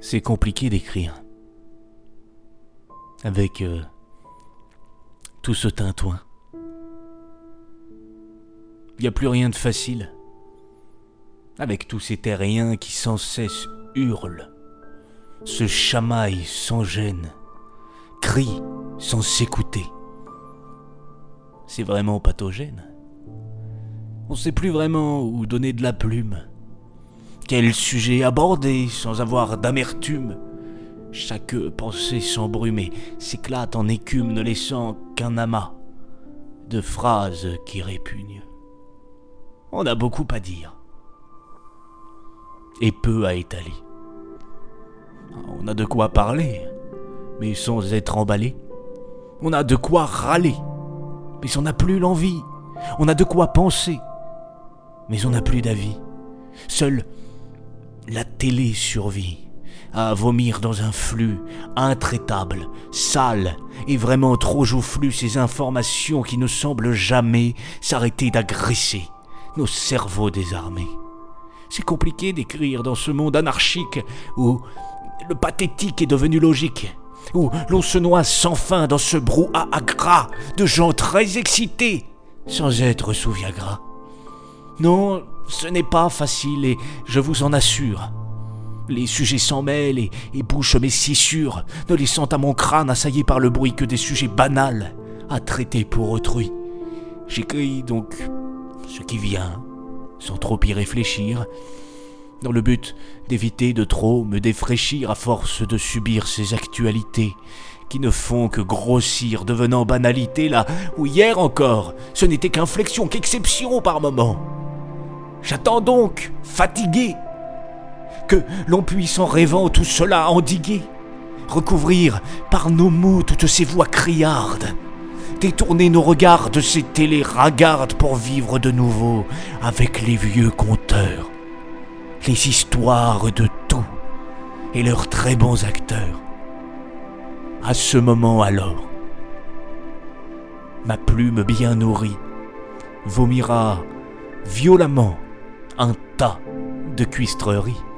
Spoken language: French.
C'est compliqué d'écrire. Avec euh, tout ce tintouin. Il n'y a plus rien de facile. Avec tous ces terriens qui sans cesse hurlent, se chamaillent sans gêne, crient sans s'écouter. C'est vraiment pathogène. On ne sait plus vraiment où donner de la plume. Quel sujet aborder sans avoir d'amertume Chaque pensée s'embrumée s'éclate en écume, ne laissant qu'un amas de phrases qui répugnent. On a beaucoup à dire et peu à étaler. On a de quoi parler, mais sans être emballé. On a de quoi râler, mais on n'a plus l'envie. On a de quoi penser, mais on n'a plus d'avis. La télé survit à vomir dans un flux intraitable, sale et vraiment trop joufflu ces informations qui ne semblent jamais s'arrêter d'agresser nos cerveaux désarmés. C'est compliqué d'écrire dans ce monde anarchique où le pathétique est devenu logique, où l'on se noie sans fin dans ce brouhaha gras de gens très excités sans être sous Viagra. Non, ce n'est pas facile et je vous en assure. Les sujets s'en mêlent et, bouchent mes scissures, ne laissant à mon crâne assaillé par le bruit que des sujets banals à traiter pour autrui. J'écris donc ce qui vient, sans trop y réfléchir, dans le but d'éviter de trop me défraîchir à force de subir ces actualités qui ne font que grossir, devenant banalité là où hier encore ce n'était qu'inflexion, qu'exception par moment. J'attends donc, fatigué, que l'on puisse en rêvant tout cela endiguer, recouvrir par nos mots toutes ces voix criardes, détourner nos regards de ces télés ragardes pour vivre de nouveau avec les vieux conteurs, les histoires de tout et leurs très bons acteurs. À ce moment alors, ma plume bien nourrie vomira violemment un tas de cuistreries.